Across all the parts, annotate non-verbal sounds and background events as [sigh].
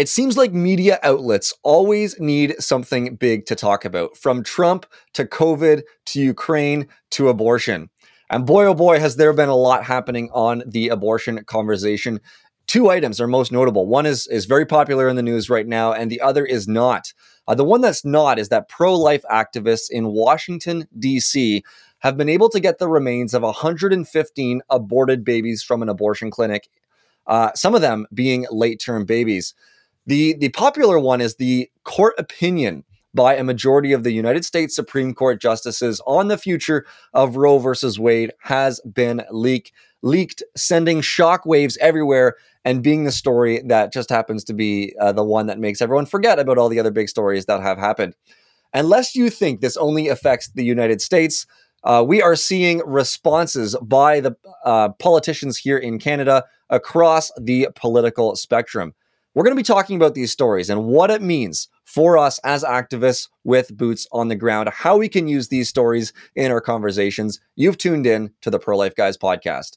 It seems like media outlets always need something big to talk about, from Trump to COVID to Ukraine to abortion. And boy, oh boy, has there been a lot happening on the abortion conversation. Two items are most notable. One is, is very popular in the news right now, and the other is not. Uh, the one that's not is that pro life activists in Washington, D.C. have been able to get the remains of 115 aborted babies from an abortion clinic, uh, some of them being late term babies. The, the popular one is the court opinion by a majority of the United States Supreme Court justices on the future of Roe versus Wade has been leaked, leaked, sending shockwaves everywhere and being the story that just happens to be uh, the one that makes everyone forget about all the other big stories that have happened. Unless you think this only affects the United States, uh, we are seeing responses by the uh, politicians here in Canada across the political spectrum. We're going to be talking about these stories and what it means for us as activists with boots on the ground, how we can use these stories in our conversations. You've tuned in to the Pro Life Guys podcast.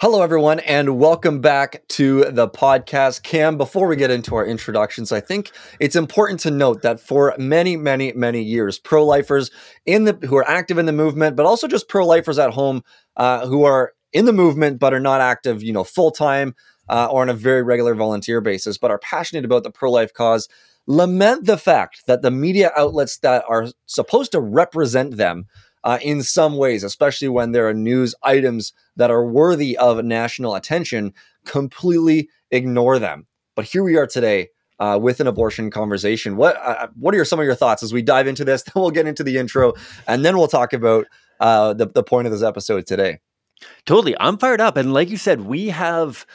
Hello, everyone, and welcome back to the podcast. Cam, before we get into our introductions, I think it's important to note that for many, many, many years, pro lifers in the who are active in the movement, but also just pro lifers at home uh, who are in the movement but are not active, you know, full time uh, or on a very regular volunteer basis, but are passionate about the pro life cause, lament the fact that the media outlets that are supposed to represent them uh, in some ways, especially when there are news items that are worthy of national attention, completely ignore them. But here we are today uh, with an abortion conversation. What uh, what are some of your thoughts as we dive into this? [laughs] Then we'll get into the intro, and then we'll talk about uh, the the point of this episode today. Totally, I'm fired up, and like you said, we have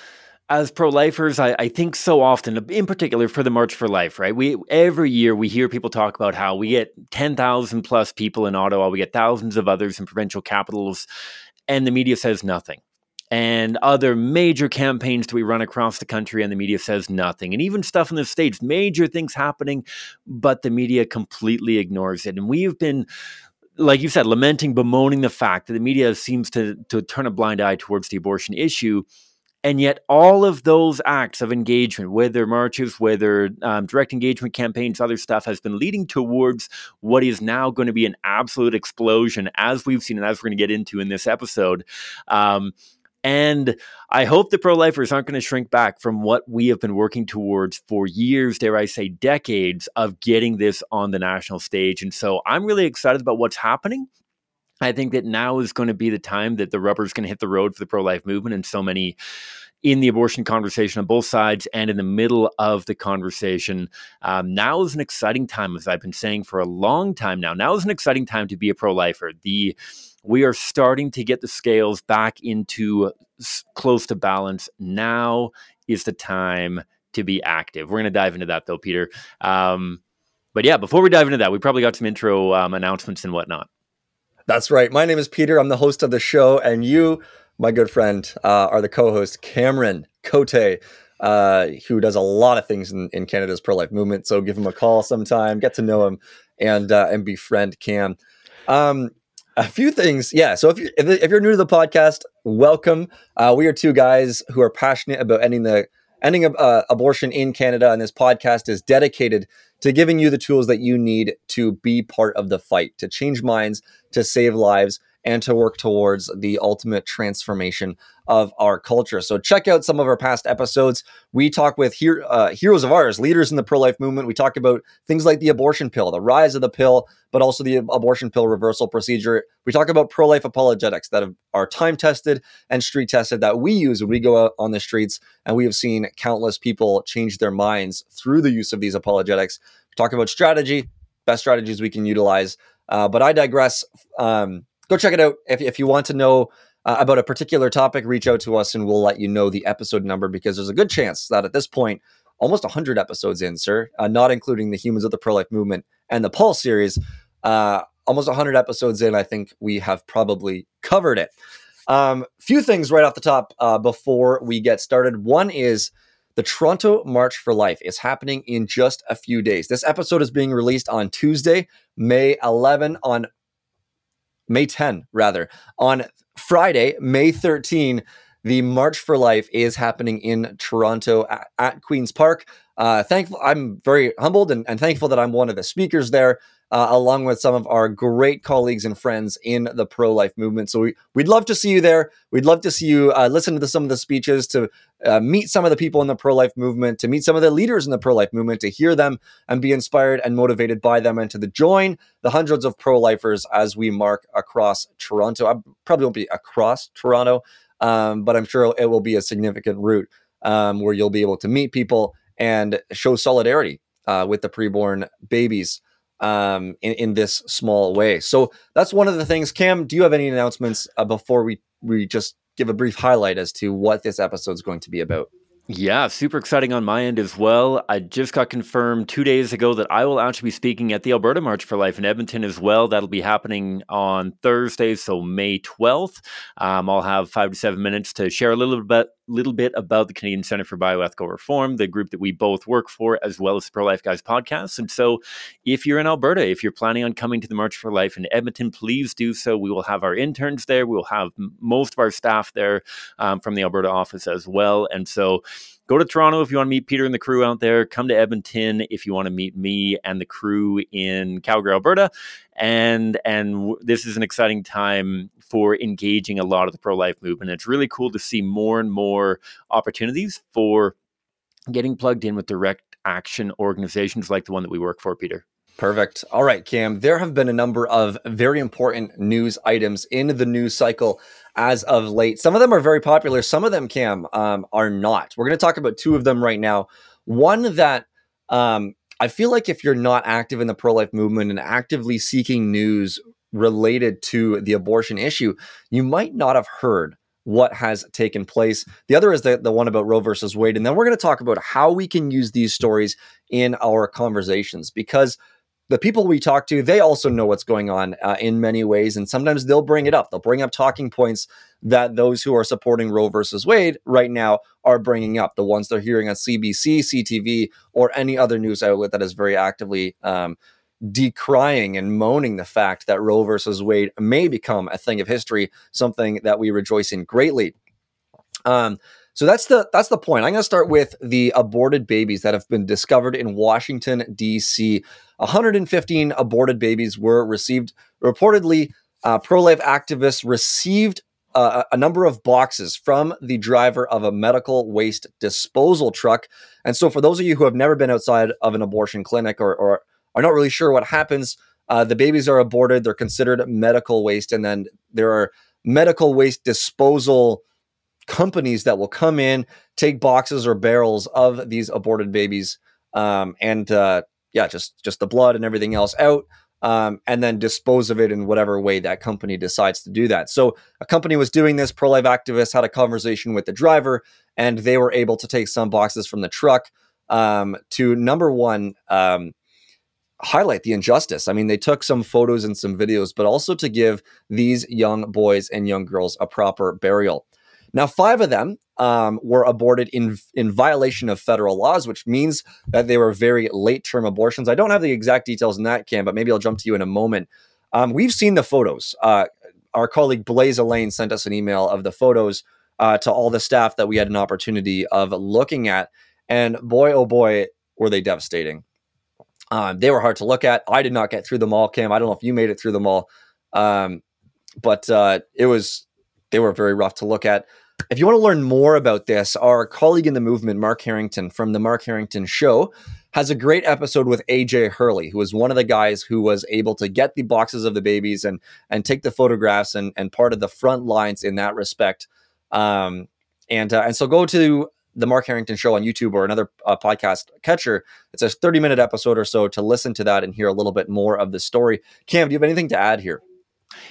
as pro-lifers, I, I, think so often, in particular for the March for Life, right? We every year we hear people talk about how we get ten thousand plus people in Ottawa, we get thousands of others in provincial capitals, and the media says nothing. And other major campaigns that we run across the country, and the media says nothing. And even stuff in the states, major things happening, but the media completely ignores it. And we've been like you said, lamenting, bemoaning the fact that the media seems to to turn a blind eye towards the abortion issue and yet, all of those acts of engagement, whether marches, whether um, direct engagement campaigns, other stuff, has been leading towards what is now going to be an absolute explosion, as we've seen and as we're going to get into in this episode. Um, and I hope the pro lifers aren't going to shrink back from what we have been working towards for years, dare I say, decades of getting this on the national stage. And so I'm really excited about what's happening. I think that now is going to be the time that the rubber is going to hit the road for the pro life movement and so many in the abortion conversation on both sides and in the middle of the conversation. Um, now is an exciting time, as I've been saying for a long time now. Now is an exciting time to be a pro lifer. The we are starting to get the scales back into s- close to balance. Now is the time to be active. We're going to dive into that though, Peter. Um, but yeah, before we dive into that, we probably got some intro um, announcements and whatnot. That's right. My name is Peter. I'm the host of the show, and you, my good friend, uh, are the co-host Cameron Cote, uh, who does a lot of things in, in Canada's pro-life movement. So give him a call sometime, get to know him, and uh, and befriend Cam. Um, a few things, yeah. So if you if, if you're new to the podcast, welcome. Uh, we are two guys who are passionate about ending the ending uh, abortion in Canada, and this podcast is dedicated to giving you the tools that you need to be part of the fight, to change minds, to save lives, and to work towards the ultimate transformation of our culture. So check out some of our past episodes. We talk with her- uh, heroes of ours, leaders in the pro-life movement. We talk about things like the abortion pill, the rise of the pill, but also the abortion pill reversal procedure. We talk about pro-life apologetics that are time tested and street tested that we use when we go out on the streets, and we have seen countless people change their minds through the use of these apologetics. We talk about strategy, best strategies we can utilize. Uh, but I digress. Um, go check it out if, if you want to know uh, about a particular topic reach out to us and we'll let you know the episode number because there's a good chance that at this point almost 100 episodes in sir uh, not including the humans of the pro-life movement and the pulse series uh, almost 100 episodes in i think we have probably covered it um, few things right off the top uh, before we get started one is the Toronto March for Life is happening in just a few days. This episode is being released on Tuesday, May 11. On May 10, rather. On Friday, May 13, the March for Life is happening in Toronto at, at Queen's Park. Uh, thankful, I'm very humbled and, and thankful that I'm one of the speakers there uh, along with some of our great colleagues and friends in the pro life movement. So we, we'd love to see you there. We'd love to see you uh, listen to some of the speeches, to uh, meet some of the people in the pro life movement, to meet some of the leaders in the pro life movement, to hear them and be inspired and motivated by them, and to the join the hundreds of pro lifers as we mark across Toronto. I probably won't be across Toronto, um, but I'm sure it will be a significant route um, where you'll be able to meet people and show solidarity uh, with the preborn babies um, in, in this small way. So that's one of the things. Cam, do you have any announcements uh, before we, we just give a brief highlight as to what this episode is going to be about? Yeah, super exciting on my end as well. I just got confirmed two days ago that I will actually be speaking at the Alberta March for Life in Edmonton as well. That'll be happening on Thursday, so May 12th. Um, I'll have five to seven minutes to share a little bit little bit about the Canadian Center for Bioethical Reform, the group that we both work for, as well as the Pro Life Guys podcast. And so, if you're in Alberta, if you're planning on coming to the March for Life in Edmonton, please do so. We will have our interns there. We will have most of our staff there um, from the Alberta office as well. And so, go to Toronto if you want to meet Peter and the crew out there. Come to Edmonton if you want to meet me and the crew in Calgary, Alberta. And and this is an exciting time for engaging a lot of the pro life movement. It's really cool to see more and more opportunities for getting plugged in with direct action organizations like the one that we work for, Peter. Perfect. All right, Cam. There have been a number of very important news items in the news cycle as of late. Some of them are very popular. Some of them, Cam, um, are not. We're going to talk about two of them right now. One that um, I feel like if you're not active in the pro life movement and actively seeking news related to the abortion issue, you might not have heard what has taken place. The other is the, the one about Roe versus Wade. And then we're going to talk about how we can use these stories in our conversations because the people we talk to, they also know what's going on uh, in many ways. And sometimes they'll bring it up. They'll bring up talking points that those who are supporting Roe versus Wade right now are bringing up, the ones they're hearing on CBC, CTV, or any other news outlet that is very actively um, decrying and moaning the fact that Roe versus Wade may become a thing of history, something that we rejoice in greatly. Um, so that's the that's the point. I'm going to start with the aborted babies that have been discovered in Washington D.C. 115 aborted babies were received. Reportedly, uh, pro-life activists received uh, a number of boxes from the driver of a medical waste disposal truck. And so, for those of you who have never been outside of an abortion clinic or, or are not really sure what happens. Uh, the babies are aborted. They're considered medical waste. And then there are medical waste disposal companies that will come in, take boxes or barrels of these aborted babies, um, and uh, yeah, just just the blood and everything else out, um, and then dispose of it in whatever way that company decides to do that. So a company was doing this. Pro life activists had a conversation with the driver, and they were able to take some boxes from the truck um, to number one um, highlight the injustice. I mean, they took some photos and some videos, but also to give these young boys and young girls a proper burial. Now, five of them um, were aborted in in violation of federal laws, which means that they were very late term abortions. I don't have the exact details in that, Cam, but maybe I'll jump to you in a moment. Um, we've seen the photos. Uh, our colleague Blaise Alleyne sent us an email of the photos uh, to all the staff that we had an opportunity of looking at, and boy, oh boy, were they devastating. Um, they were hard to look at. I did not get through them all, Cam. I don't know if you made it through them all, um, but uh, it was they were very rough to look at. If you want to learn more about this, our colleague in the movement, Mark Harrington from the Mark Harrington Show, has a great episode with AJ Hurley, who was one of the guys who was able to get the boxes of the babies and and take the photographs and and part of the front lines in that respect. Um, and uh, and so go to the Mark Harrington Show on YouTube or another uh, podcast catcher. It's a 30 minute episode or so to listen to that and hear a little bit more of the story. Cam, do you have anything to add here?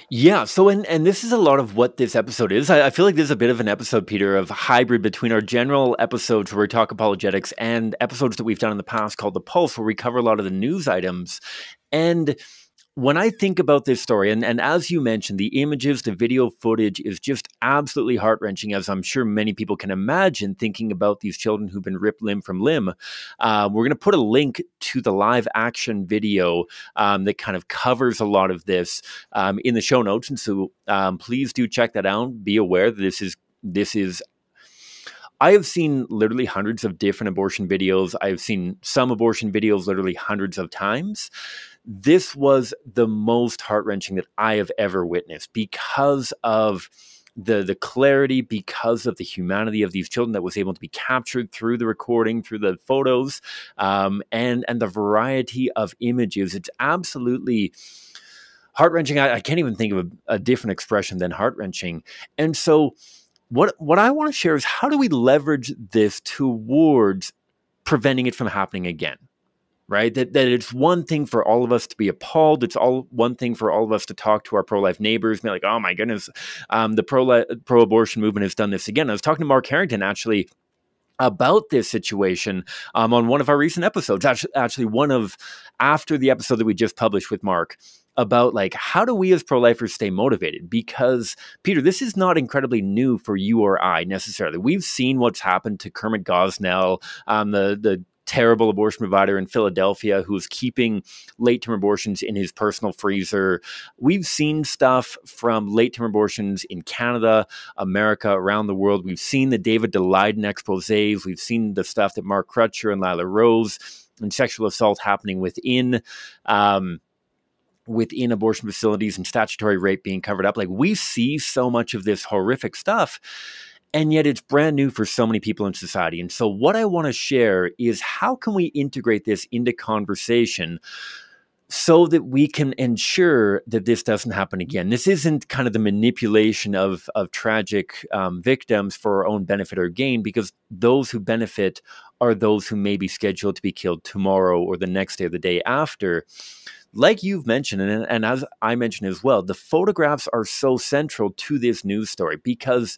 Yeah. So, and and this is a lot of what this episode is. I, I, feel like this is a bit of an episode, Peter, of hybrid between our general episodes where we talk apologetics and episodes that we've done in the past called the Pulse, where we cover a lot of the news items. And when I think about this story, and, and as you mentioned, the images, the video footage is just absolutely heart wrenching, as I'm sure many people can imagine thinking about these children who've been ripped limb from limb. Uh, we're going to put a link to the live action video um, that kind of covers a lot of this um, in the show notes. And so um, please do check that out. Be aware that this is this is I have seen literally hundreds of different abortion videos. I've seen some abortion videos literally hundreds of times this was the most heart wrenching that I have ever witnessed because of the the clarity because of the humanity of these children that was able to be captured through the recording through the photos um, and and the variety of images. It's absolutely heart-wrenching. I, I can't even think of a, a different expression than heart-wrenching. And so what what i want to share is how do we leverage this towards preventing it from happening again right? That that it's one thing for all of us to be appalled. It's all one thing for all of us to talk to our pro life neighbors and be like, oh my goodness, um, the pro pro abortion movement has done this again. I was talking to Mark Harrington actually about this situation um, on one of our recent episodes. Actually, actually, one of after the episode that we just published with Mark about like how do we as pro-lifers stay motivated because peter this is not incredibly new for you or i necessarily we've seen what's happened to kermit gosnell um, the the terrible abortion provider in Philadelphia who's keeping late term abortions in his personal freezer. We've seen stuff from late term abortions in Canada, America, around the world. We've seen the David Daleiden exposes. We've seen the stuff that Mark Crutcher and Lila Rose and sexual assault happening within. Um, within abortion facilities and statutory rape being covered up. Like we see so much of this horrific stuff and yet it's brand new for so many people in society. And so what I want to share is how can we integrate this into conversation so that we can ensure that this doesn't happen again. This isn't kind of the manipulation of of tragic um, victims for our own benefit or gain, because those who benefit are those who may be scheduled to be killed tomorrow or the next day or the day after. Like you've mentioned, and, and as I mentioned as well, the photographs are so central to this news story because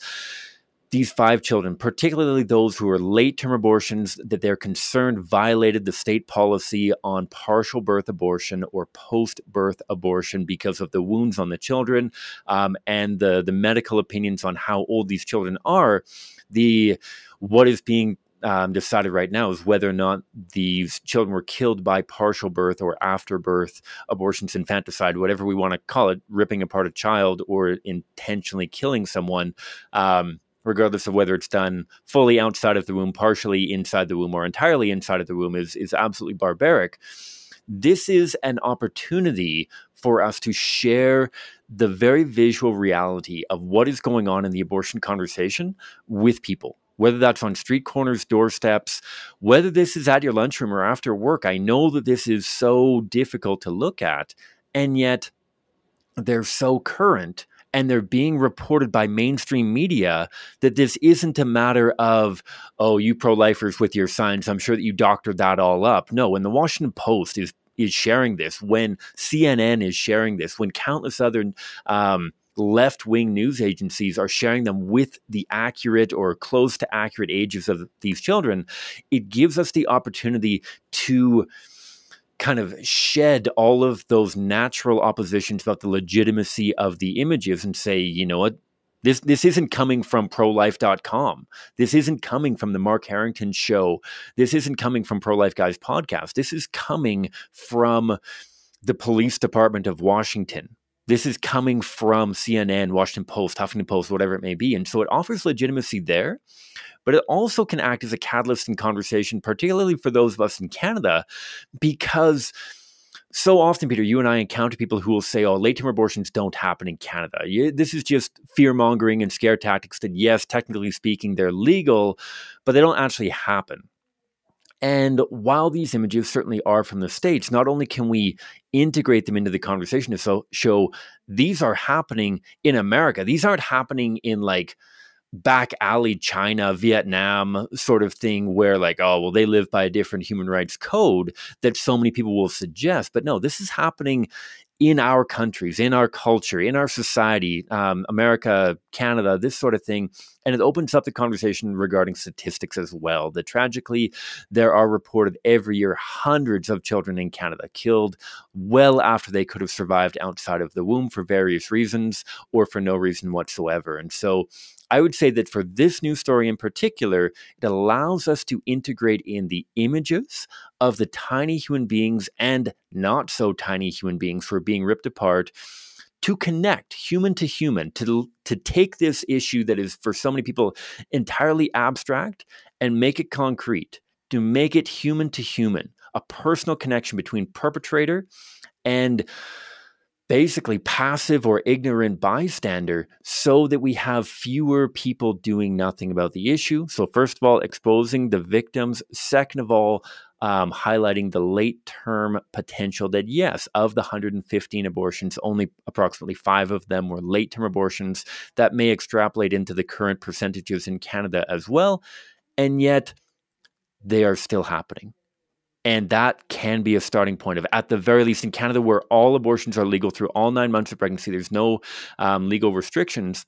these five children, particularly those who are late term abortions, that they're concerned violated the state policy on partial birth abortion or post birth abortion because of the wounds on the children um, and the, the medical opinions on how old these children are. The what is being um, decided right now is whether or not these children were killed by partial birth or after birth abortions, infanticide, whatever we want to call it, ripping apart a child or intentionally killing someone. Um, regardless of whether it's done fully outside of the womb, partially inside the womb, or entirely inside of the womb, is, is absolutely barbaric. This is an opportunity for us to share the very visual reality of what is going on in the abortion conversation with people. Whether that's on street corners, doorsteps, whether this is at your lunchroom or after work, I know that this is so difficult to look at, and yet they're so current and they're being reported by mainstream media that this isn't a matter of oh you pro-lifers with your signs i'm sure that you doctored that all up. No when the washington post is is sharing this when cnn is sharing this when countless other um, left wing news agencies are sharing them with the accurate or close to accurate ages of these children, it gives us the opportunity to kind of shed all of those natural oppositions about the legitimacy of the images and say, you know what, this this isn't coming from prolife.com. This isn't coming from the Mark Harrington show. This isn't coming from Pro Life Guys podcast. This is coming from the police department of Washington. This is coming from CNN, Washington Post, Huffington Post, whatever it may be. And so it offers legitimacy there but it also can act as a catalyst in conversation, particularly for those of us in Canada, because so often, Peter, you and I encounter people who will say, oh, late term abortions don't happen in Canada. This is just fear mongering and scare tactics that, yes, technically speaking, they're legal, but they don't actually happen. And while these images certainly are from the States, not only can we integrate them into the conversation to so, show these are happening in America, these aren't happening in like back alley China, Vietnam sort of thing where like, oh, well, they live by a different human rights code that so many people will suggest. But no, this is happening in our countries, in our culture, in our society, um, America, Canada, this sort of thing. And it opens up the conversation regarding statistics as well. That tragically, there are reported every year hundreds of children in Canada killed well after they could have survived outside of the womb for various reasons or for no reason whatsoever. And so I would say that for this news story in particular, it allows us to integrate in the images of the tiny human beings and not so tiny human beings who are being ripped apart to connect human to human, to, to take this issue that is for so many people entirely abstract and make it concrete, to make it human to human, a personal connection between perpetrator and basically passive or ignorant bystander so that we have fewer people doing nothing about the issue. So, first of all, exposing the victims. Second of all, um, highlighting the late term potential that, yes, of the 115 abortions, only approximately five of them were late term abortions. That may extrapolate into the current percentages in Canada as well. And yet, they are still happening. And that can be a starting point of, at the very least, in Canada, where all abortions are legal through all nine months of pregnancy, there's no um, legal restrictions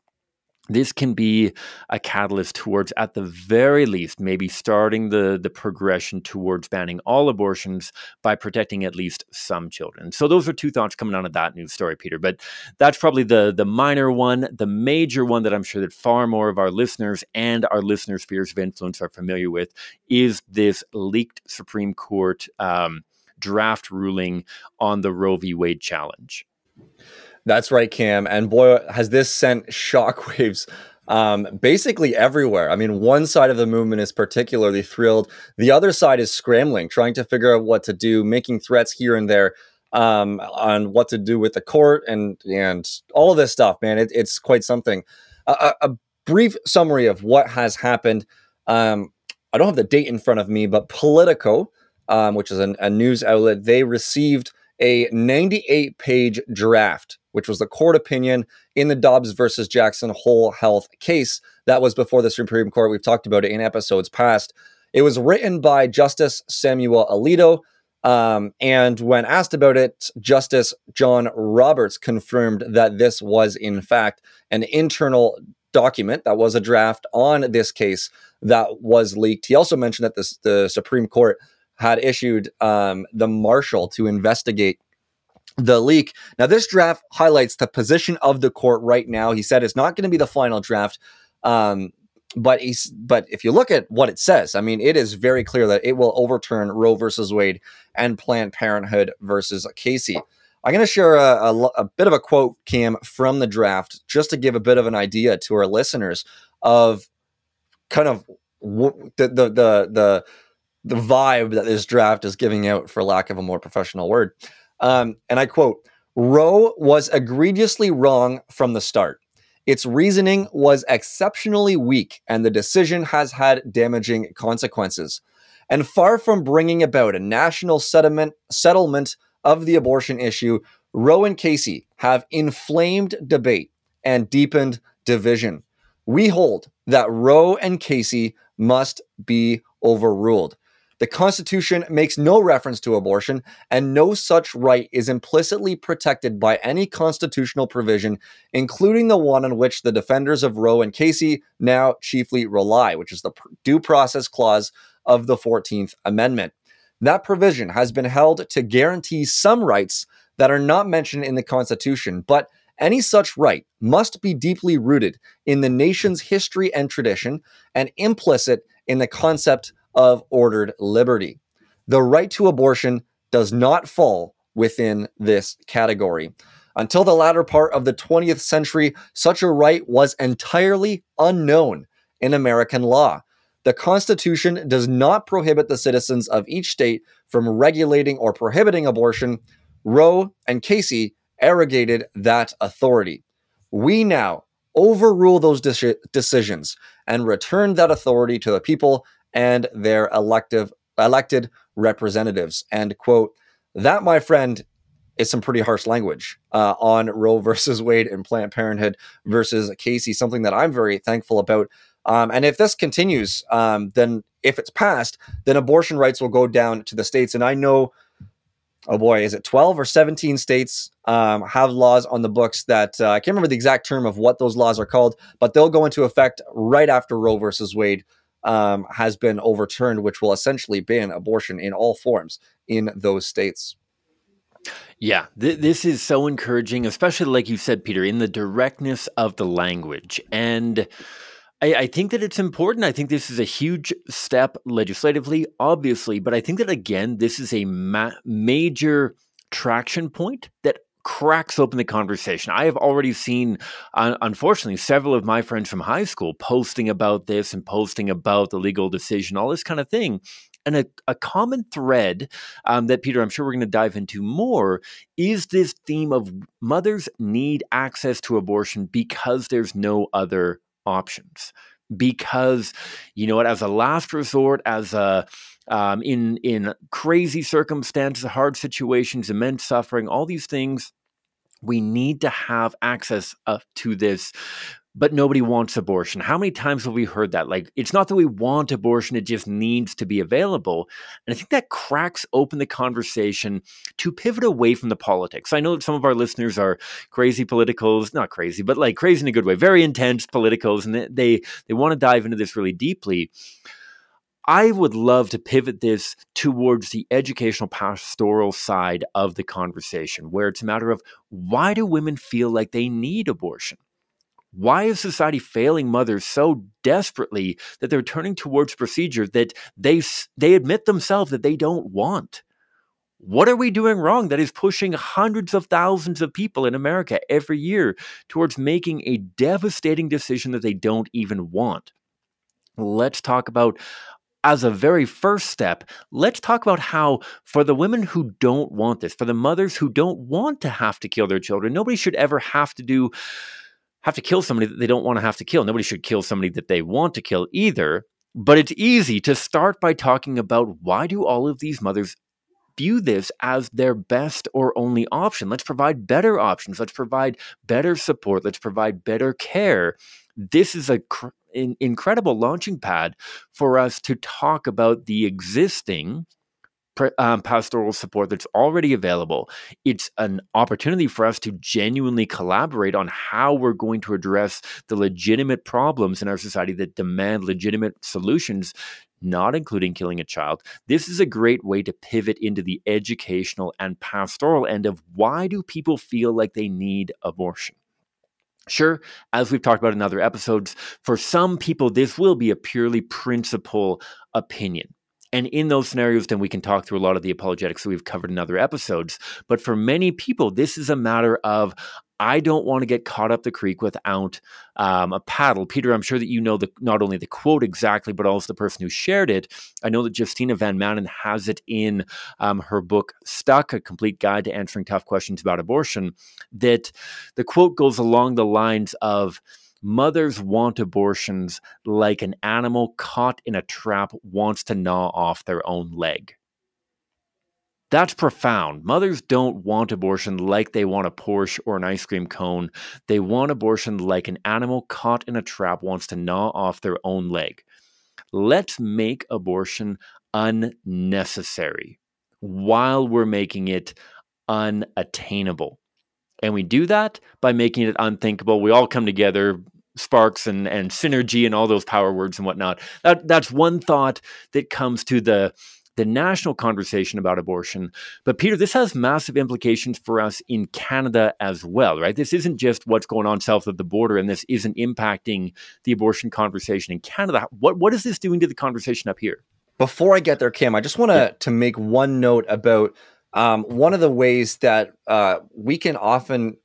this can be a catalyst towards at the very least maybe starting the the progression towards banning all abortions by protecting at least some children. So those are two thoughts coming out of that news story peter but that's probably the the minor one. The major one that i'm sure that far more of our listeners and our listeners spheres of influence are familiar with is this leaked supreme court um, draft ruling on the roe v. Wade challenge that's right, Cam. And boy, has this sent shockwaves um, basically everywhere. I mean, one side of the movement is particularly thrilled. The other side is scrambling, trying to figure out what to do, making threats here and there um, on what to do with the court and and all of this stuff. Man, it, it's quite something. A, a, brief summary of what has happened. Um, I don't have the date in front of me, but Politico, um, which is an, a news outlet, they received a 98 page draft which was the court opinion in the Dobbs versus Jackson Whole Health case that was before the Supreme Court. We've talked about it in episodes past. It was written by Justice Samuel Alito. Um, and when asked about it, Justice John Roberts confirmed that this was, in fact, an internal document that was a draft on this case that was leaked. He also mentioned that this, the Supreme Court had issued um, the marshal to investigate the leak. Now, this draft highlights the position of the court right now. He said it's not going to be the final draft. Um, but he's but if you look at what it says, I mean, it is very clear that it will overturn Roe versus Wade and Planned Parenthood versus Casey. I'm going to share a, a, a, bit of a quote, Cam, from the draft, just to give a bit of an idea to our listeners of kind of the the the the, the vibe that this draft is giving out, for lack of a more professional word. Um, and I quote Roe was egregiously wrong from the start. Its reasoning was exceptionally weak, and the decision has had damaging consequences. And far from bringing about a national settlement, settlement of the abortion issue, Roe and Casey have inflamed debate and deepened division. We hold that Roe and Casey must be overruled. The Constitution makes no reference to abortion, and no such right is implicitly protected by any constitutional provision, including the one on which the defenders of Roe and Casey now chiefly rely, which is the Due Process Clause of the 14th Amendment. That provision has been held to guarantee some rights that are not mentioned in the Constitution, but any such right must be deeply rooted in the nation's history and tradition and implicit in the concept of ordered liberty. The right to abortion does not fall within this category. Until the latter part of the 20th century, such a right was entirely unknown in American law. The Constitution does not prohibit the citizens of each state from regulating or prohibiting abortion. Roe and Casey arrogated that authority. We now overrule those de- decisions and return that authority to the people and their elective elected representatives. And quote, that, my friend, is some pretty harsh language uh, on [laughs] Roe versus Wade and Planned Parenthood versus Casey, something that I'm very thankful about. Um, and if this continues, um, then if it's passed, then abortion rights will go down to the states. And I know oh boy, is it 12 or 17 states um, have laws on the books that uh, I can't remember the exact term of what those laws are called, but they'll go into effect right after Roe versus Wade um, has been overturned, which will essentially ban abortion in all forms in those states. Yeah, th- this is so encouraging, especially like you said, Peter, in the directness of the language. And I, I, think that it's important. I think this is a huge step legislatively, obviously, but I think that, again, this is a ma- major traction point that cracks open the conversation. I have already seen, uh, unfortunately, several of my friends from high school posting about this and posting about the legal decision, all this kind of thing. And a, a common thread um, that, Peter, I'm sure we're going to dive into more is this theme of mothers need access to abortion because there's no other options. Because, you know what, as a last resort, as a um, in in crazy circumstances, hard situations, immense suffering, all these things, we need to have access uh, to this but nobody wants abortion. How many times have we heard that? Like, it's not that we want abortion, it just needs to be available. And I think that cracks open the conversation to pivot away from the politics. I know that some of our listeners are crazy politicals, not crazy, but like crazy in a good way, very intense politicals, and they, they, they want to dive into this really deeply. I would love to pivot this towards the educational pastoral side of the conversation, where it's a matter of why do women feel like they need abortion? Why is society failing mothers so desperately that they're turning towards procedure that they they admit themselves that they don't want? What are we doing wrong that is pushing hundreds of thousands of people in America every year towards making a devastating decision that they don't even want? Let's talk about as a very first step, let's talk about how, for the women who don't want this, for the mothers who don't want to have to kill their children, nobody should ever have to do have to kill somebody that they don't want to have to kill. Nobody should kill somebody that they want to kill either. But it's easy to start by talking about why do all of these mothers view this as their best or only option? Let's provide better options. Let's provide better support. Let's provide better care. This is a cr- incredible launching pad for us to talk about the existing um, pastoral support that's already available. It's an opportunity for us to genuinely collaborate on how we're going to address the legitimate problems in our society that demand legitimate solutions, not including killing a child. This is a great way to pivot into the educational and pastoral end of why do people feel like they need abortion? Sure, as we've talked about in other episodes, for some people, this will be a purely principle opinion. And in those scenarios, then we can talk through a lot of the apologetics that we've covered in other episodes. But for many people, this is a matter of I don't want to get caught up the creek without um, a paddle. Peter, I'm sure that you know the, not only the quote exactly, but also the person who shared it. I know that Justina Van Manen has it in um, her book Stuck, a complete guide to answering tough questions about abortion. That the quote goes along the lines of, Mothers want abortions like an animal caught in a trap wants to gnaw off their own leg. That's profound. Mothers don't want abortion like they want a Porsche or an ice cream cone. They want abortion like an animal caught in a trap wants to gnaw off their own leg. Let's make abortion unnecessary while we're making it unattainable. And we do that by making it unthinkable. We all come together, sparks and and synergy and all those power words and whatnot. That that's one thought that comes to the the national conversation about abortion. But Peter, this has massive implications for us in Canada as well, right? This isn't just what's going on south of the border, and this isn't impacting the abortion conversation in Canada. What what is this doing to the conversation up here? Before I get there, Cam, I just want to yeah. to make one note about um, one of the ways that uh, we can often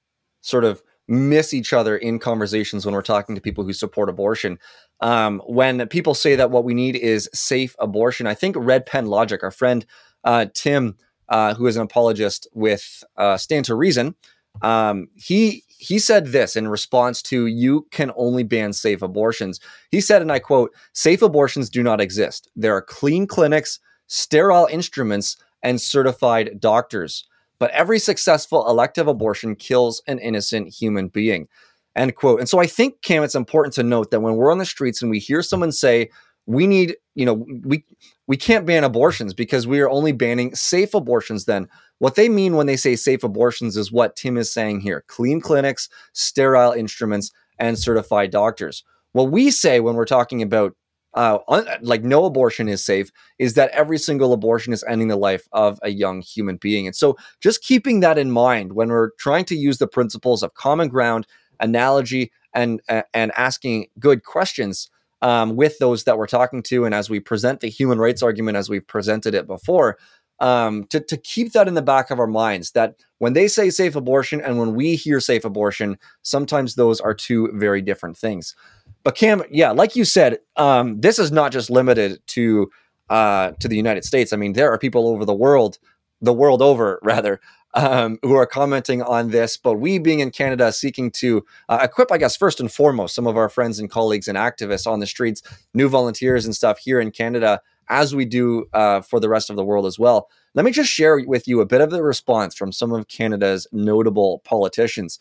sort of miss each other in conversations when we're talking to people who support abortion. Um, when people say that what we need is safe abortion, I think Red Pen Logic, our friend uh, Tim, uh, who is an apologist with uh, Stand to Reason, um, he he said this in response to you can only ban safe abortions. He said, and I quote, safe abortions do not exist. There are clean clinics, sterile instruments, and certified doctors but every successful elective abortion kills an innocent human being. End quote. And so I think, Cam, it's important to note that when we're on the streets and we hear someone say, we need, you know, we we can't ban abortions because we are only banning safe abortions then. What they mean when they say safe abortions is what Tim is saying here clean clinics, sterile instruments, and certified doctors. What we say when we're talking about uh, un- like no abortion is safe is that every single abortion is ending the life of a young human being. And so just keeping that in mind when we're trying to use the principles of common ground, analogy, and, and asking good questions um, with those that we're talking to. And as we present the human rights argument, as we've presented it before, um, to, to keep that in the back of our minds that when they say safe abortion and when we hear safe abortion, sometimes those are two very different things. But Cam, yeah, like you said, um, this is not just limited to uh, to the United States. I mean, there are people over the world, the world over, [laughs] rather, um, who are commenting on this. But we, being in Canada, seeking to uh, equip, I guess, first and foremost, some of our friends and colleagues and activists on the streets, new volunteers and stuff here in Canada, as we do uh, for the rest of the world as well. Let me just share with you a bit of the response from some of Canada's notable politicians.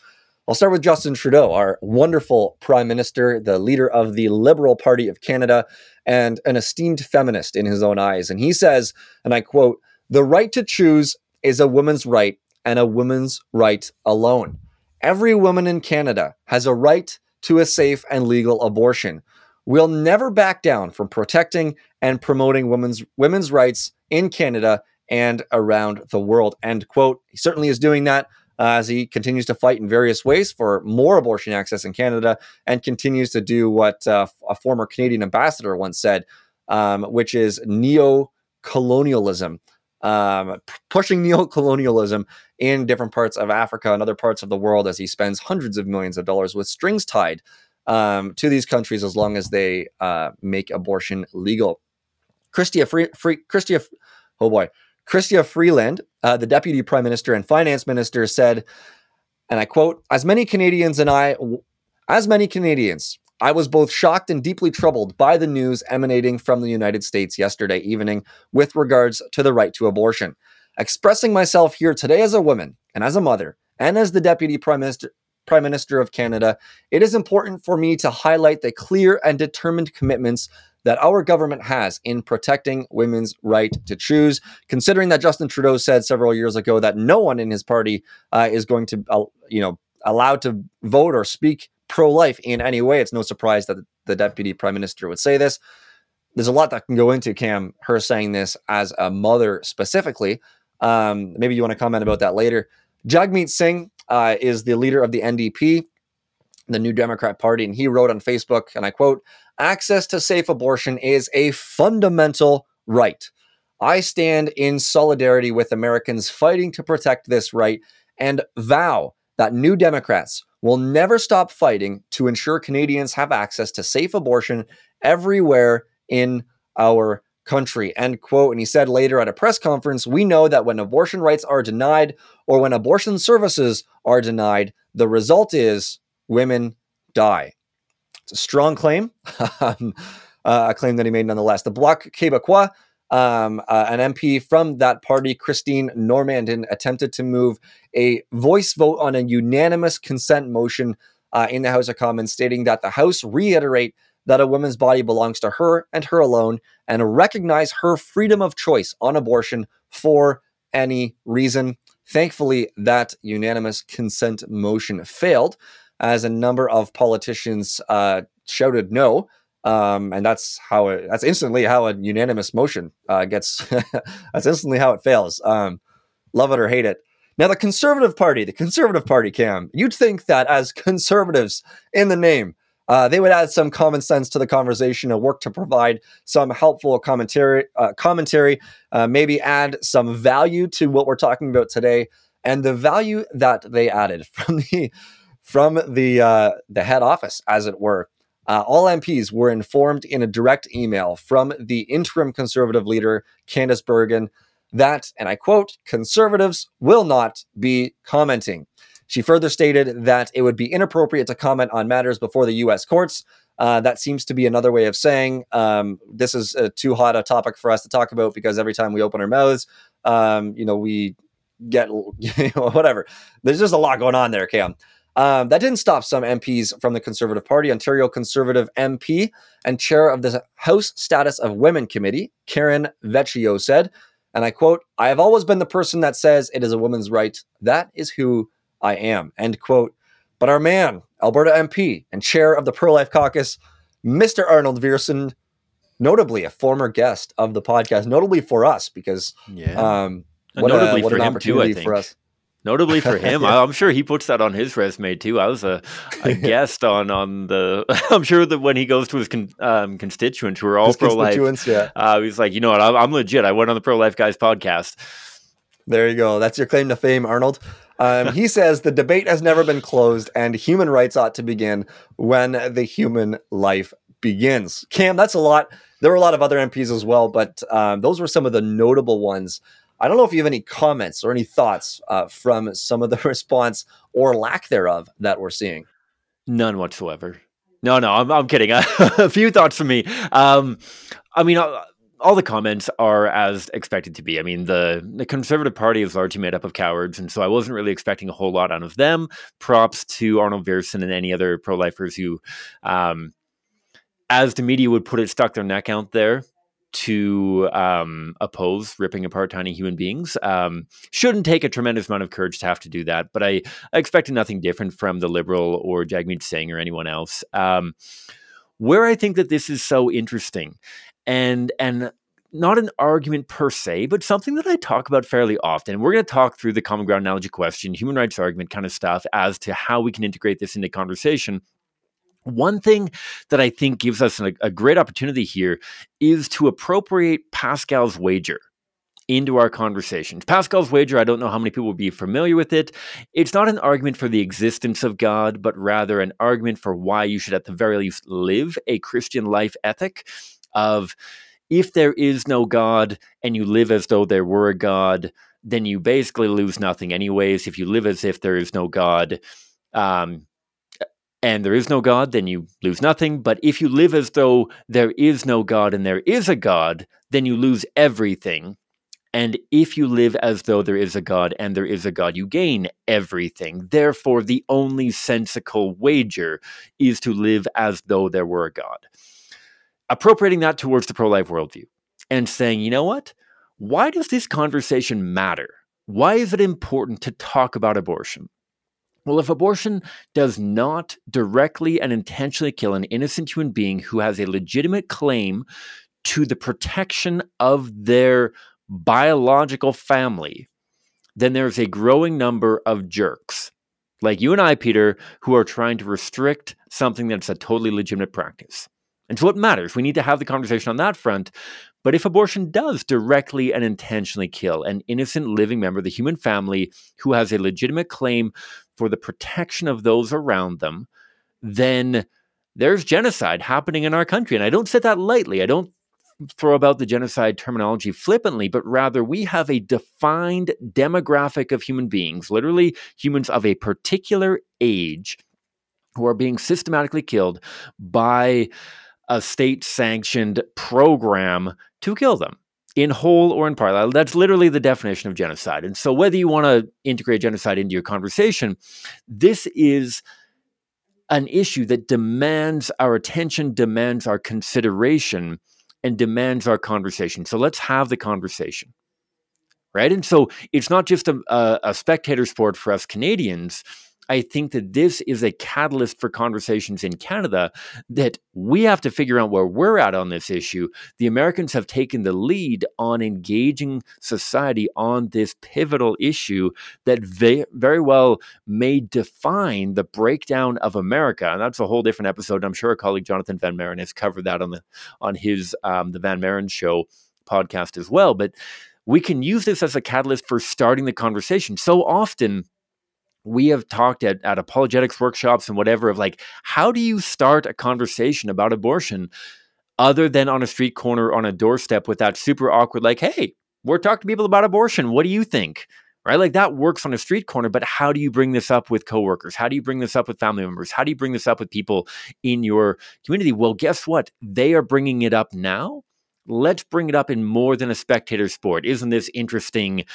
I'll start with Justin Trudeau, our wonderful prime minister, the leader of the Liberal Party of Canada, and an esteemed feminist in his own eyes. And he says, and I quote, the right to choose is a woman's right and a woman's right alone. Every woman in Canada has a right to a safe and legal abortion. We'll never back down from protecting and promoting women's women's rights in Canada and around the world. End quote. He certainly is doing that uh, as he continues to fight in various ways for more abortion access in Canada and continues to do what uh, a former Canadian ambassador once said, um, which is neo colonialism. Um, p- pushing neo-colonialism in different parts of Africa and other parts of the world as he spends hundreds of millions of dollars with strings tied um, to these countries as long as they uh, make abortion legal. Chrystia, Free, Chrystia, oh boy, Chrystia Freeland, uh, the deputy prime minister and finance minister, said, and I quote, as many Canadians and I, as many Canadians, I was both shocked and deeply troubled by the news emanating from the United States yesterday evening with regards to the right to abortion. Expressing myself here today as a woman and as a mother and as the deputy prime minister, Prime Minister of Canada, it is important for me to highlight the clear and determined commitments that our government has in protecting women's right to choose, considering that Justin Trudeau said several years ago that no one in his party uh, is going to, uh, you know, allowed to vote or speak pro-life in any way. It's no surprise that the deputy prime minister would say this. There's a lot that can go into Cam her saying this as a mother specifically. Um, maybe you want to comment about that later. Jagmeet Singh uh, is the leader of the NDP, the New Democrat Party, and he wrote on Facebook, and I quote, access to safe abortion is a fundamental right. I stand in solidarity with Americans fighting to protect this right and vow that New Democrats will never stop fighting to ensure Canadians have access to safe abortion everywhere in our country. End quote. And he said later at a press conference, we know that when abortion rights are denied or when abortion services are denied, the result is women die. It's a strong claim, [laughs] um, uh, a claim that he made nonetheless. The Bloc Québécois, um, uh, an MP from that party, Christine Normandin, attempted to move a voice vote on a unanimous consent motion uh, in the House of Commons, stating that the House reiterate that a woman's body belongs to her and her alone, and recognize her freedom of choice on abortion for any reason. Thankfully, that unanimous consent motion failed as a number of politicians uh, shouted no. Um, and that's how it, that's instantly how a unanimous motion uh, gets, [laughs] that's instantly how it fails. Um, love it or hate it. Now, the Conservative Party, the Conservative Party, Cam, you'd think that as conservatives in the name, uh, they would add some common sense to the conversation and work to provide some helpful commentary, uh, commentary, uh, maybe add some value to what we're talking about today. And the value that they added [laughs] from the from the uh, the head office, as it were. Uh, all MPs were informed in a direct email from the interim conservative leader, Candice Bergen, that, and I quote, conservatives will not be commenting. She further stated that it would be inappropriate to comment on matters before the U.S. courts. Uh, that seems to be another way of saying um, this is uh, too hot a topic for us to talk about because every time we open our mouths, um, you know, we get [laughs] whatever. There's just a lot going on there, Cam. Um, that didn't stop some MPs from the Conservative Party. Ontario Conservative MP and chair of the House Status of Women Committee, Karen Vecchio, said, and I quote, I have always been the person that says it is a woman's right. That is who I am. End quote. But our man, Alberta MP and chair of the Pro Life Caucus, Mr. Arnold Viersen, notably a former guest of the podcast, notably for us because Yeah. um, what, notably a, what an too, opportunity think. for us. Notably for him, [laughs] Yeah. I- I'm sure he puts that on his resume too. I was a, a [laughs] guest on on the. [laughs] I'm sure that when he goes to his con, um, constituents who are all pro life, constituents, yeah. uh, he's like, you know what, I'm, I'm legit. I went on the pro life guys podcast. There you go. That's your claim to fame, Arnold. Um, he says the debate has never been closed and human rights ought to begin when the human life begins. Cam, that's a lot. There were a lot of other MPs as well, but um, those were some of the notable ones. I don't know if you have any comments or any thoughts uh, from some of the [laughs] response or lack thereof that we're seeing. None whatsoever. No, no, I'm, I'm kidding. [laughs] a few thoughts from me. Um, I mean, all, the comments are as expected to be. I mean, the, the Conservative Party is largely made up of cowards, and so I wasn't really expecting a whole lot out of them. Props to Arnold Viersen and any other pro lifers who, um, as the media would put it, stuck their neck out there to um, oppose ripping apart tiny human beings. Um, shouldn't take a tremendous amount of courage to have to do that, but I, I expected nothing different from the Liberal or Jagmeet Singh or anyone else. Um, where I think that this is so interesting, and and not an argument per se, but something that I talk about fairly often. We're going to talk through the common ground analogy question, human rights argument kind of stuff as to how we can integrate this into conversation. One thing that I think gives us a, a great opportunity here is to appropriate Pascal's wager into our conversations. Pascal's wager, I don't know how many people will be familiar with it. It's not an argument for the existence of God, but rather an argument for why you should, at the very least, live a Christian life ethic of if there is no God and you live as though there were a God, then you basically lose nothing, anyways. If you live as if there is no God, um, and there is no God, then you lose nothing. But if you live as though there is no God and there is a God, then you lose everything. And if you live as though there is a God and there is a God, you gain everything. Therefore, the only sensical wager is to live as though there were a God. Appropriating that towards the pro life worldview and saying, you know what? Why does this conversation matter? Why is it important to talk about abortion? Well, if abortion does not directly and intentionally kill an innocent human being who has a legitimate claim to the protection of their biological family, then there's a growing number of jerks like you and I, Peter, who are trying to restrict something that's a totally legitimate practice. And so it matters. We need to have the conversation on that front. But if abortion does directly and intentionally kill an innocent living member of the human family who has a legitimate claim for the protection of those around them, then there's genocide happening in our country. And I don't say that lightly. I don't throw about the genocide terminology flippantly, but rather we have a defined demographic of human beings, literally humans of a particular age, who are being systematically killed by a state sanctioned program to kill them in whole or in part. Uh, that's literally the definition of genocide. And so, whether you want to integrate genocide into your conversation, this is an issue that demands our attention, demands our consideration, and demands our conversation. So, let's have the conversation. Right. And so it's not just a, a, a spectator sport for us Canadians. I think that this is a catalyst for conversations in Canada that we have to figure out where we're at on this issue. The Americans have taken the lead on engaging society on this pivotal issue that ve- very well may define the breakdown of America. And that's a whole different episode. I'm sure our colleague Jonathan Van Maren has covered that on the on his um, the Van Maren Show podcast as well. But we can use this as a catalyst for starting the conversation. So often we have talked at, at apologetics workshops and whatever of like, how do you start a conversation about abortion other than on a street corner on a doorstep with that super awkward, like, hey, we're talking to people about abortion. What do you think? Right? Like that works on a street corner, but how do you bring this up with coworkers? How do you bring this up with family members? How do you bring this up with people in your community? Well, guess what? They are bringing it up now let's bring it up in more than a spectator sport. Isn't this interesting?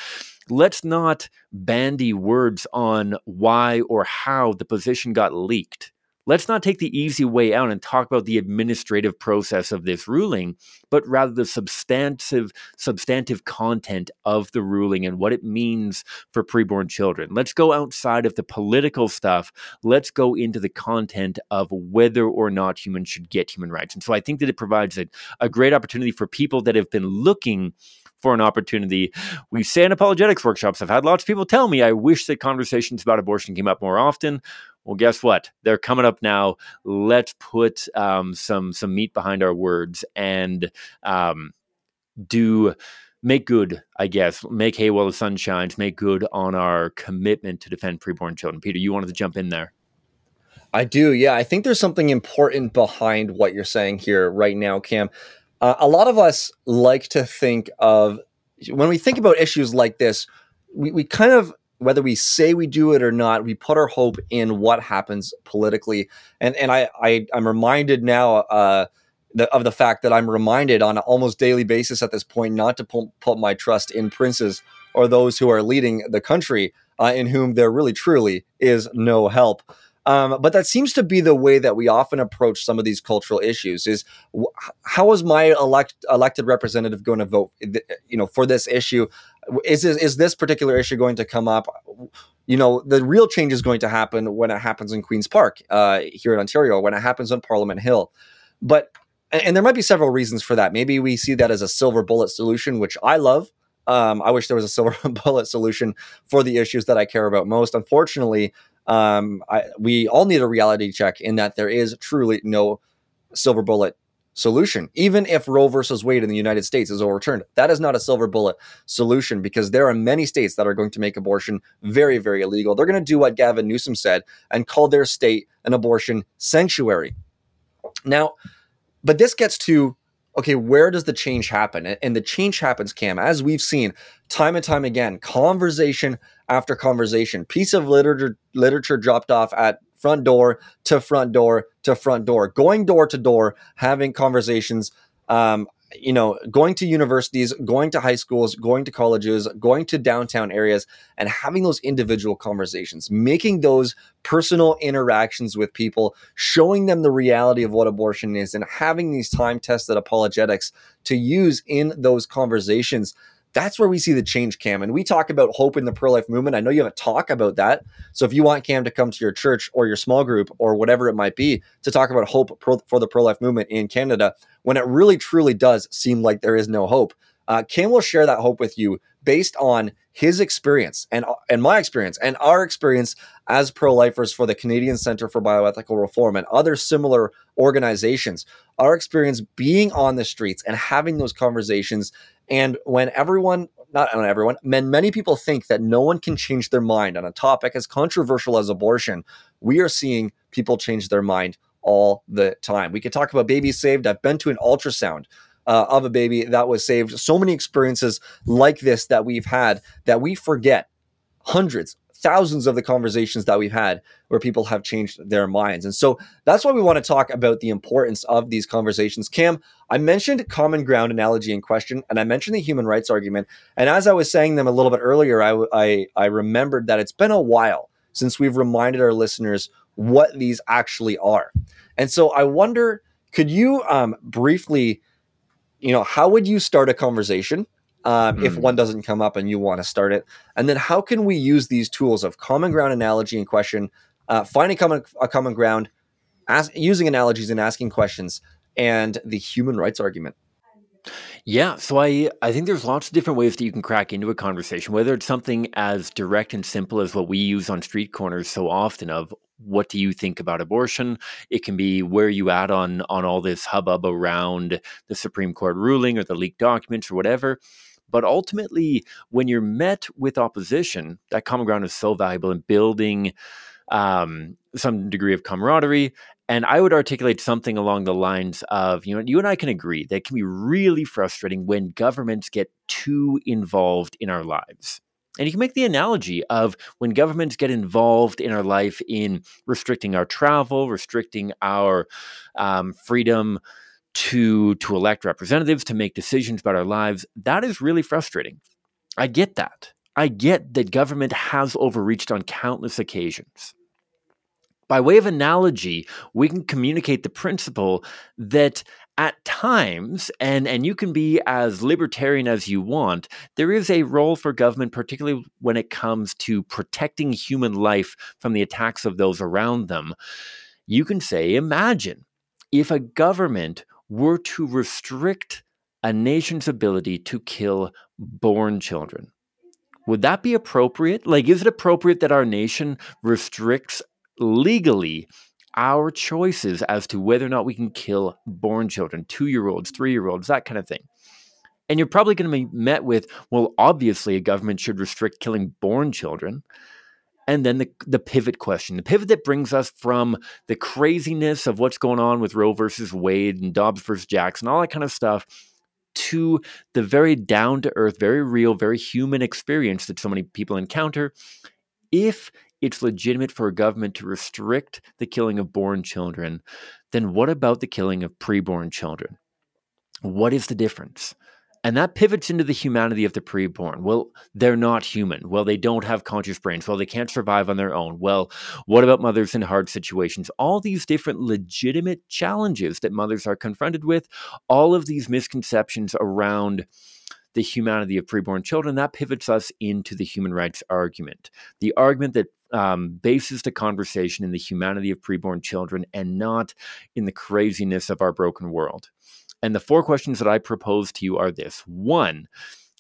Let's not bandy words on why or how the position got leaked. Let's not take the easy way out and talk about the administrative process of this ruling, but rather the substantive substantive content of the ruling and what it means for preborn children. Let's go outside of the political stuff. Let's go into the content of whether or not humans should get human rights. And so I think that it provides a, a great opportunity for people that have been looking for an opportunity. We say in apologetics workshops, I've had lots of people tell me I wish that conversations about abortion came up more often. Well, guess what? They're coming up now. Let's put um, some some meat behind our words and um, do make good. I guess make hay while the sun shines. Make good on our commitment to defend preborn children. Peter, you wanted to jump in there. I do. Yeah, I think there's something important behind what you're saying here right now, Cam. Uh, a lot of us like to think of when we think about issues like this, we, we kind of whether we say we do it or not, we put our hope in what happens politically. And and I, I am reminded now uh, the, of the fact that I'm reminded on an almost daily basis at this point not to put, put my trust in princes or those who are leading the country, uh, in whom there really truly is no help. Um, but that seems to be the way that we often approach some of these cultural issues. Is how is my elect, elected representative going to vote? You know, for this issue, is this, is this particular issue going to come up? You know, the real change is going to happen when it happens in Queens Park uh, here in Ontario, when it happens on Parliament Hill. But and there might be several reasons for that. Maybe we see that as a silver bullet solution, which I love. Um, I wish there was a silver [laughs] bullet solution for the issues that I care about most. Unfortunately, um, I, we all need a reality check in that there is truly no silver bullet solution. Even if Roe versus Wade in the United States is overturned, that is not a silver bullet solution because there are many states that are going to make abortion very, very illegal. They're going to do what Gavin Newsom said and call their state an abortion sanctuary. Now, but this gets to okay, where does the change happen? And the change happens, Cam, as we've seen time and time again, conversation after conversation, piece of literature literature dropped off at front door to front door to front door, going door to door, having conversations. Um, you know, going to universities, going to high schools, going to colleges, going to downtown areas, and having those individual conversations, making those personal interactions with people, showing them the reality of what abortion is, and having these time tested apologetics to use in those conversations that's where we see the change, Cam. And we talk about hope in the pro life movement. I know you have a talk about that. So if you want Cam to come to your church or your small group or whatever it might be to talk about hope pro- for the pro life movement in Canada, when it really truly does seem like there is no hope, uh, Cam will share that hope with you based on his experience and and my experience and our experience as pro-lifers for the Canadian Center for Bioethical Reform and other similar organizations our experience being on the streets and having those conversations and when everyone, not on everyone, men, many people think that no one can change their mind on a topic as controversial as abortion, we are seeing people change their mind all the time. We could talk about babies saved. I've been to an ultrasound uh, of a baby that was saved. So many experiences like this that we've had that we forget hundreds, thousands of the conversations that we've had where people have changed their minds. And so that's why we want to talk about the importance of these conversations. Cam, I mentioned common ground analogy in question, and I mentioned the human rights argument. And as I was saying them a little bit earlier, I, I, I remembered that it's been a while since we've reminded our listeners what these actually are. And so I wonder, could you um, briefly, you know, how would you start a conversation um, mm. if hmm. one doesn't come up and you want to start it. And then how can we use these tools of common ground analogy and question, uh, finding common a common ground, ask, using analogies and asking questions, and the human rights argument. Yeah, so I I think there's lots of different ways that you can crack into a conversation, whether it's something as direct and simple as what we use on street corners so often of what do you think about abortion? It can be where you at on on all this hubbub around the Supreme Court ruling or the leaked documents or whatever. But ultimately, when you're met with opposition, that common ground is so valuable in building um, some degree of camaraderie. And I would articulate something along the lines of, you know, you and I can agree that it can be really frustrating when governments get too involved in our lives. And you can make the analogy of when governments get involved in our life in restricting our travel, restricting our um, freedom to to elect representatives to make decisions about our lives that is really frustrating. I get that. I get that government has overreached on countless occasions. By way of analogy we can communicate the principle that at times and and you can be as libertarian as you want there is a role for government particularly when it comes to protecting human life from the attacks of those around them you can say imagine if a government were to restrict a nation's ability to kill born children. Would that be appropriate? Like, is it appropriate that our nation restricts legally our choices as to whether or not we can kill born children, two year olds, three year olds, that kind of thing? And you're probably going to be met with, well, obviously, a government should restrict killing born children. And then the, the pivot question, the pivot that brings us from the craziness of what's going on with Roe versus Wade and Dobbs versus Jackson, all that kind of stuff, to the very down to earth, very real, very human experience that so many people encounter. If it's legitimate for a government to restrict the killing of born children, then what about the killing of preborn children? What is the difference? And that pivots into the humanity of the preborn. Well, they're not human. Well, they don't have conscious brains. Well, they can't survive on their own. Well, what about mothers in hard situations? All these different legitimate challenges that mothers are confronted with, all of these misconceptions around the humanity of preborn children, that pivots us into the human rights argument. The argument that um, bases the conversation in the humanity of preborn children and not in the craziness of our broken world. And the four questions that I propose to you are this one,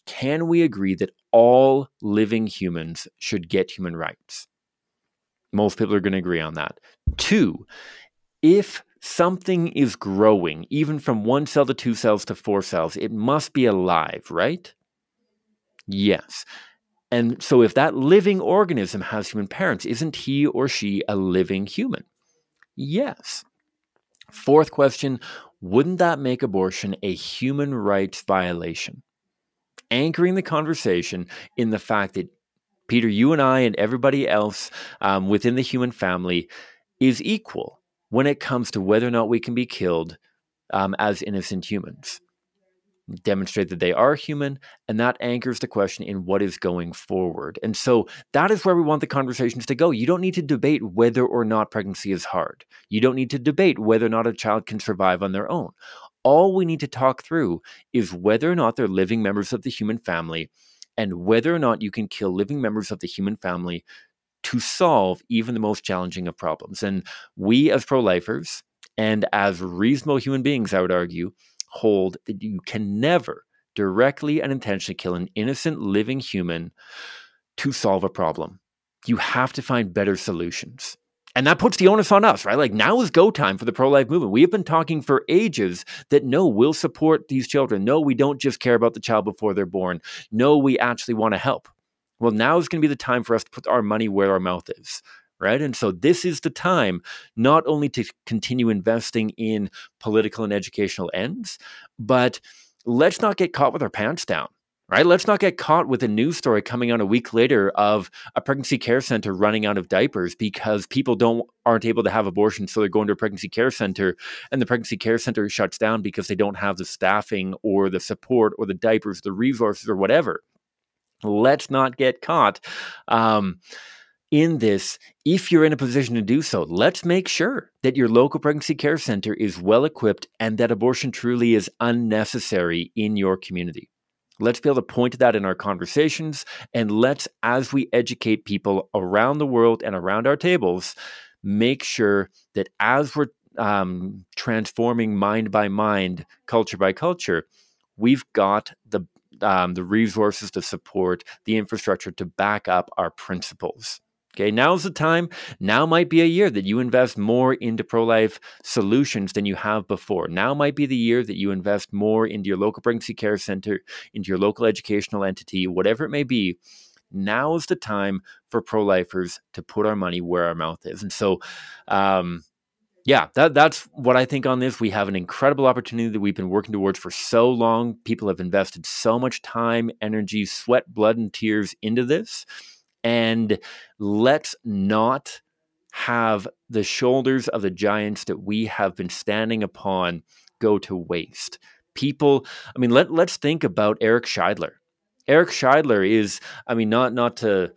can we agree that all living humans should get human rights? Most people are going to agree on that. Two, if something is growing, even from one cell to two cells to four cells, it must be alive, right? Yes. And so, if that living organism has human parents, isn't he or she a living human? Yes. Fourth question wouldn't that make abortion a human rights violation? Anchoring the conversation in the fact that Peter, you and I, and everybody else um, within the human family is equal when it comes to whether or not we can be killed um, as innocent humans demonstrate that they are human, and that anchors the question in what is going forward. And so that is where we want the conversations to go. You don't need to debate whether or not pregnancy is hard. You don't need to debate whether or not a child can survive on their own. All we need to talk through is whether or not they're living members of the human family and whether or not you can kill living members of the human family to solve even the most challenging of problems. And we, as pro lifers and as reasonable human beings, I would argue, hold that you can never directly and intentionally kill an innocent living human to solve a problem. You have to find better solutions. And that puts the onus on us, right? Like now is go time for the pro life movement. We have been talking for ages that no, we'll support these children. No, we don't just care about the child before they're born. No, we actually want to help. Well, now is going to be the time for us to put our money where our mouth is, right? And so this is the time not only to continue investing in political and educational ends, but let's not get caught with our pants down. Right? Let's not get caught with a news story coming on a week later of a pregnancy care center running out of diapers because people don't aren't able to have abortions, so they're going to a pregnancy care center, and the pregnancy care center shuts down because they don't have the staffing or the support or the diapers, the resources, or whatever. Let's not get caught. Um, in this, if you're in a position to do so, let's make sure that your local pregnancy care center is well equipped and that abortion truly is unnecessary in your community. Let's be able to point to that in our conversations. And let's, as we educate people around the world and around our tables, make sure that as we're um, transforming mind by mind, culture by culture, we've got the um, the resources, to support, the infrastructure to back up our principles. Okay, now's the time. Now might be a year that you invest more into pro life solutions than you have before. Now might be the year that you invest more into your local pregnancy care center, into your local educational entity, whatever it may be. Now is the time for pro lifers to put our money where our mouth is. And so, um, yeah, that, that's what I think on this. We have an incredible opportunity that we've been working towards for so long. People have invested so much time, energy, sweat, blood, and tears into this. And let's not have the shoulders of the giants that we have been standing upon go to waste. People, I mean, let let's think about Eric Scheidler. Eric Scheidler is, I mean, not not to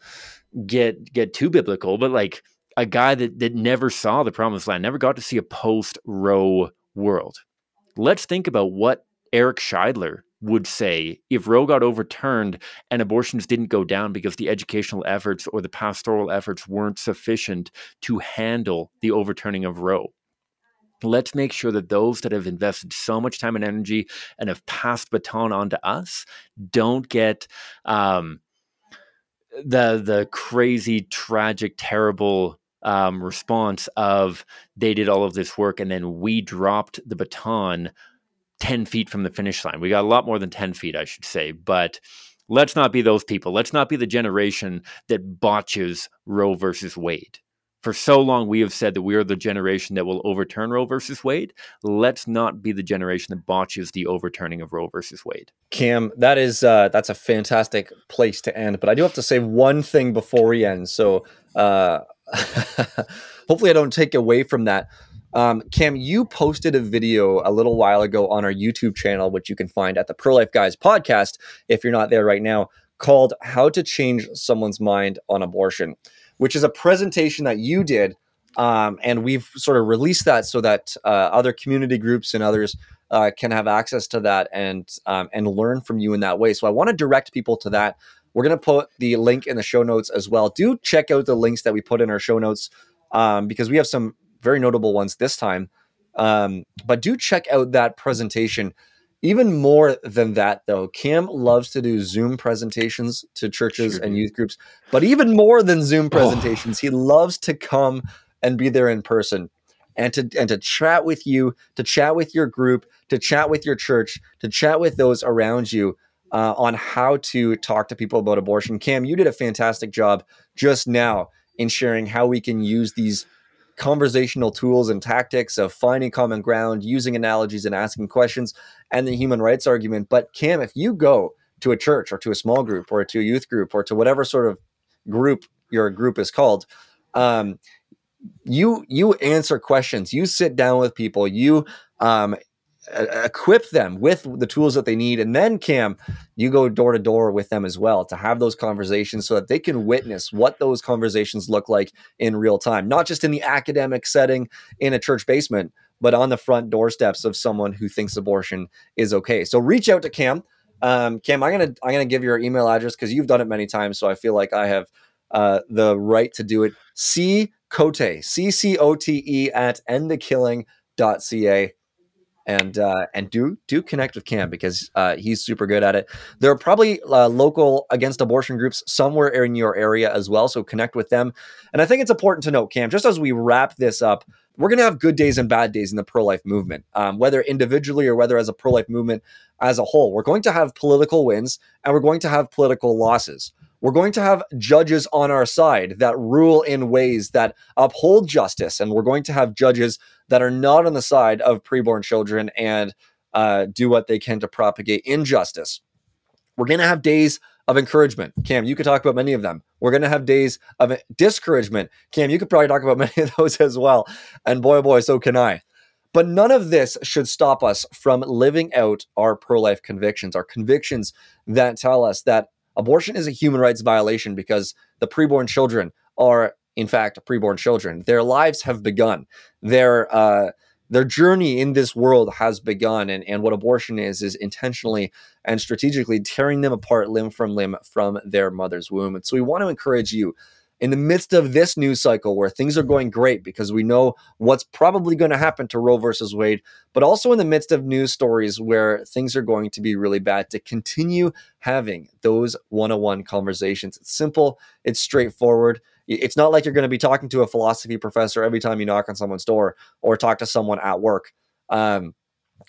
get get too biblical, but like a guy that that never saw the promised land, never got to see a post Roe world. Let's think about what Eric Scheidler would say if Roe got overturned and abortions didn't go down because the educational efforts or the pastoral efforts weren't sufficient to handle the overturning of Roe. Let's make sure that those that have invested so much time and energy and have passed baton on to us don't get um, the the crazy, tragic, terrible um, response of they did all of this work and then we dropped the baton 10 feet from the finish line. We got a lot more than 10 feet, I should say, but let's not be those people. Let's not be the generation that botches Roe versus Wade. For so long, we have said that we are the generation that will overturn Roe versus Wade. Let's not be the generation that botches the overturning of Roe versus Wade. Cam, that is uh, that's a fantastic place to end. But I do have to say one thing before we end. So uh, [laughs] hopefully, I don't take away from that. Um, Cam, you posted a video a little while ago on our YouTube channel, which you can find at the Pro Life Guys podcast if you're not there right now, called How to Change Someone's Mind on Abortion, which is a presentation that you did. Um, and we've sort of released that so that uh, other community groups and others uh, can have access to that and um, and learn from you in that way. So I want to direct people to that. We're going to put the link in the show notes as well. Do check out the links that we put in our show notes um, because we have some very notable ones this time. Um, but do check out that presentation. Even more than that, though, Cam loves to do Zoom presentations to churches sure. and youth groups. But even more than Zoom presentations, oh. he loves to come and be there in person and to and to chat with you, to chat with your group, to chat with your church, to chat with those around you uh, on how to talk to people about abortion. Cam, you did a fantastic job just now in sharing how we can use these conversational tools and tactics of finding common ground, using analogies and asking questions, and the human rights argument. But Cam, if you go to a church or to a small group or to a youth group or to whatever sort of group your group is called, um, you you answer questions. You sit down with people. You um, equip them with the tools that they need. And then cam you go door to door with them as well to have those conversations so that they can witness what those conversations look like in real time not just in the academic setting in a church basement but on the front doorsteps of someone who thinks abortion is okay. So reach out to cam. Um, cam i'm gonna i'm gonna give your email address because you've done it many times so i feel like i have uh, the right to do it. C cote c-c-o-t-e at endthekilling.ca and uh, and do do connect with Cam because uh, he's super good at it. There are probably uh, local against abortion groups somewhere in your area as well, so connect with them. And I think it's important to note, Cam, just as we wrap this up, we're going to have good days and bad days in the pro life movement, um, whether individually or whether as a pro life movement as a whole. We're going to have political wins and we're going to have political losses. We're going to have judges on our side that rule in ways that uphold justice, and we're going to have judges that are not on the side of preborn children and uh, do what they can to propagate injustice. We're going to have days of encouragement. Cam, you could talk about many of them. We're going to have days of discouragement. Cam, you could probably talk about [laughs] many of those as well. And boy, boy, so can I. But none of this should stop us from living out our pro life convictions, our convictions that tell us that abortion is a human rights violation because the preborn children are in fact, preborn children. Their lives have begun. Their uh, their journey in this world has begun. And, and what abortion is, is intentionally and strategically tearing them apart limb from limb from their mother's womb. And so we want to encourage you in the midst of this news cycle where things are going great because we know what's probably going to happen to Roe versus Wade, but also in the midst of news stories where things are going to be really bad, to continue having those one on one conversations. It's simple, it's straightforward. It's not like you're going to be talking to a philosophy professor every time you knock on someone's door or talk to someone at work. Um,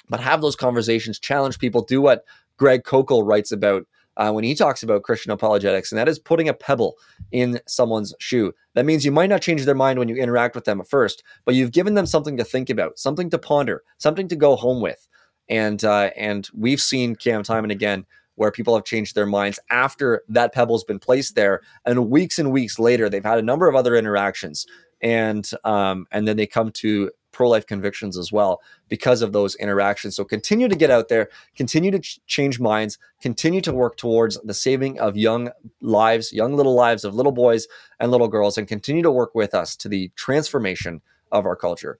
but have those conversations, challenge people, do what Greg Koukl writes about uh, when he talks about Christian apologetics, and that is putting a pebble in someone's shoe. That means you might not change their mind when you interact with them at first, but you've given them something to think about, something to ponder, something to go home with. And uh, and we've seen Cam time and again where people have changed their minds after that pebble's been placed there, and weeks and weeks later they've had a number of other interactions, and um, and then they come to pro life convictions as well because of those interactions. So continue to get out there, continue to ch- change minds, continue to work towards the saving of young lives, young little lives of little boys and little girls, and continue to work with us to the transformation of our culture.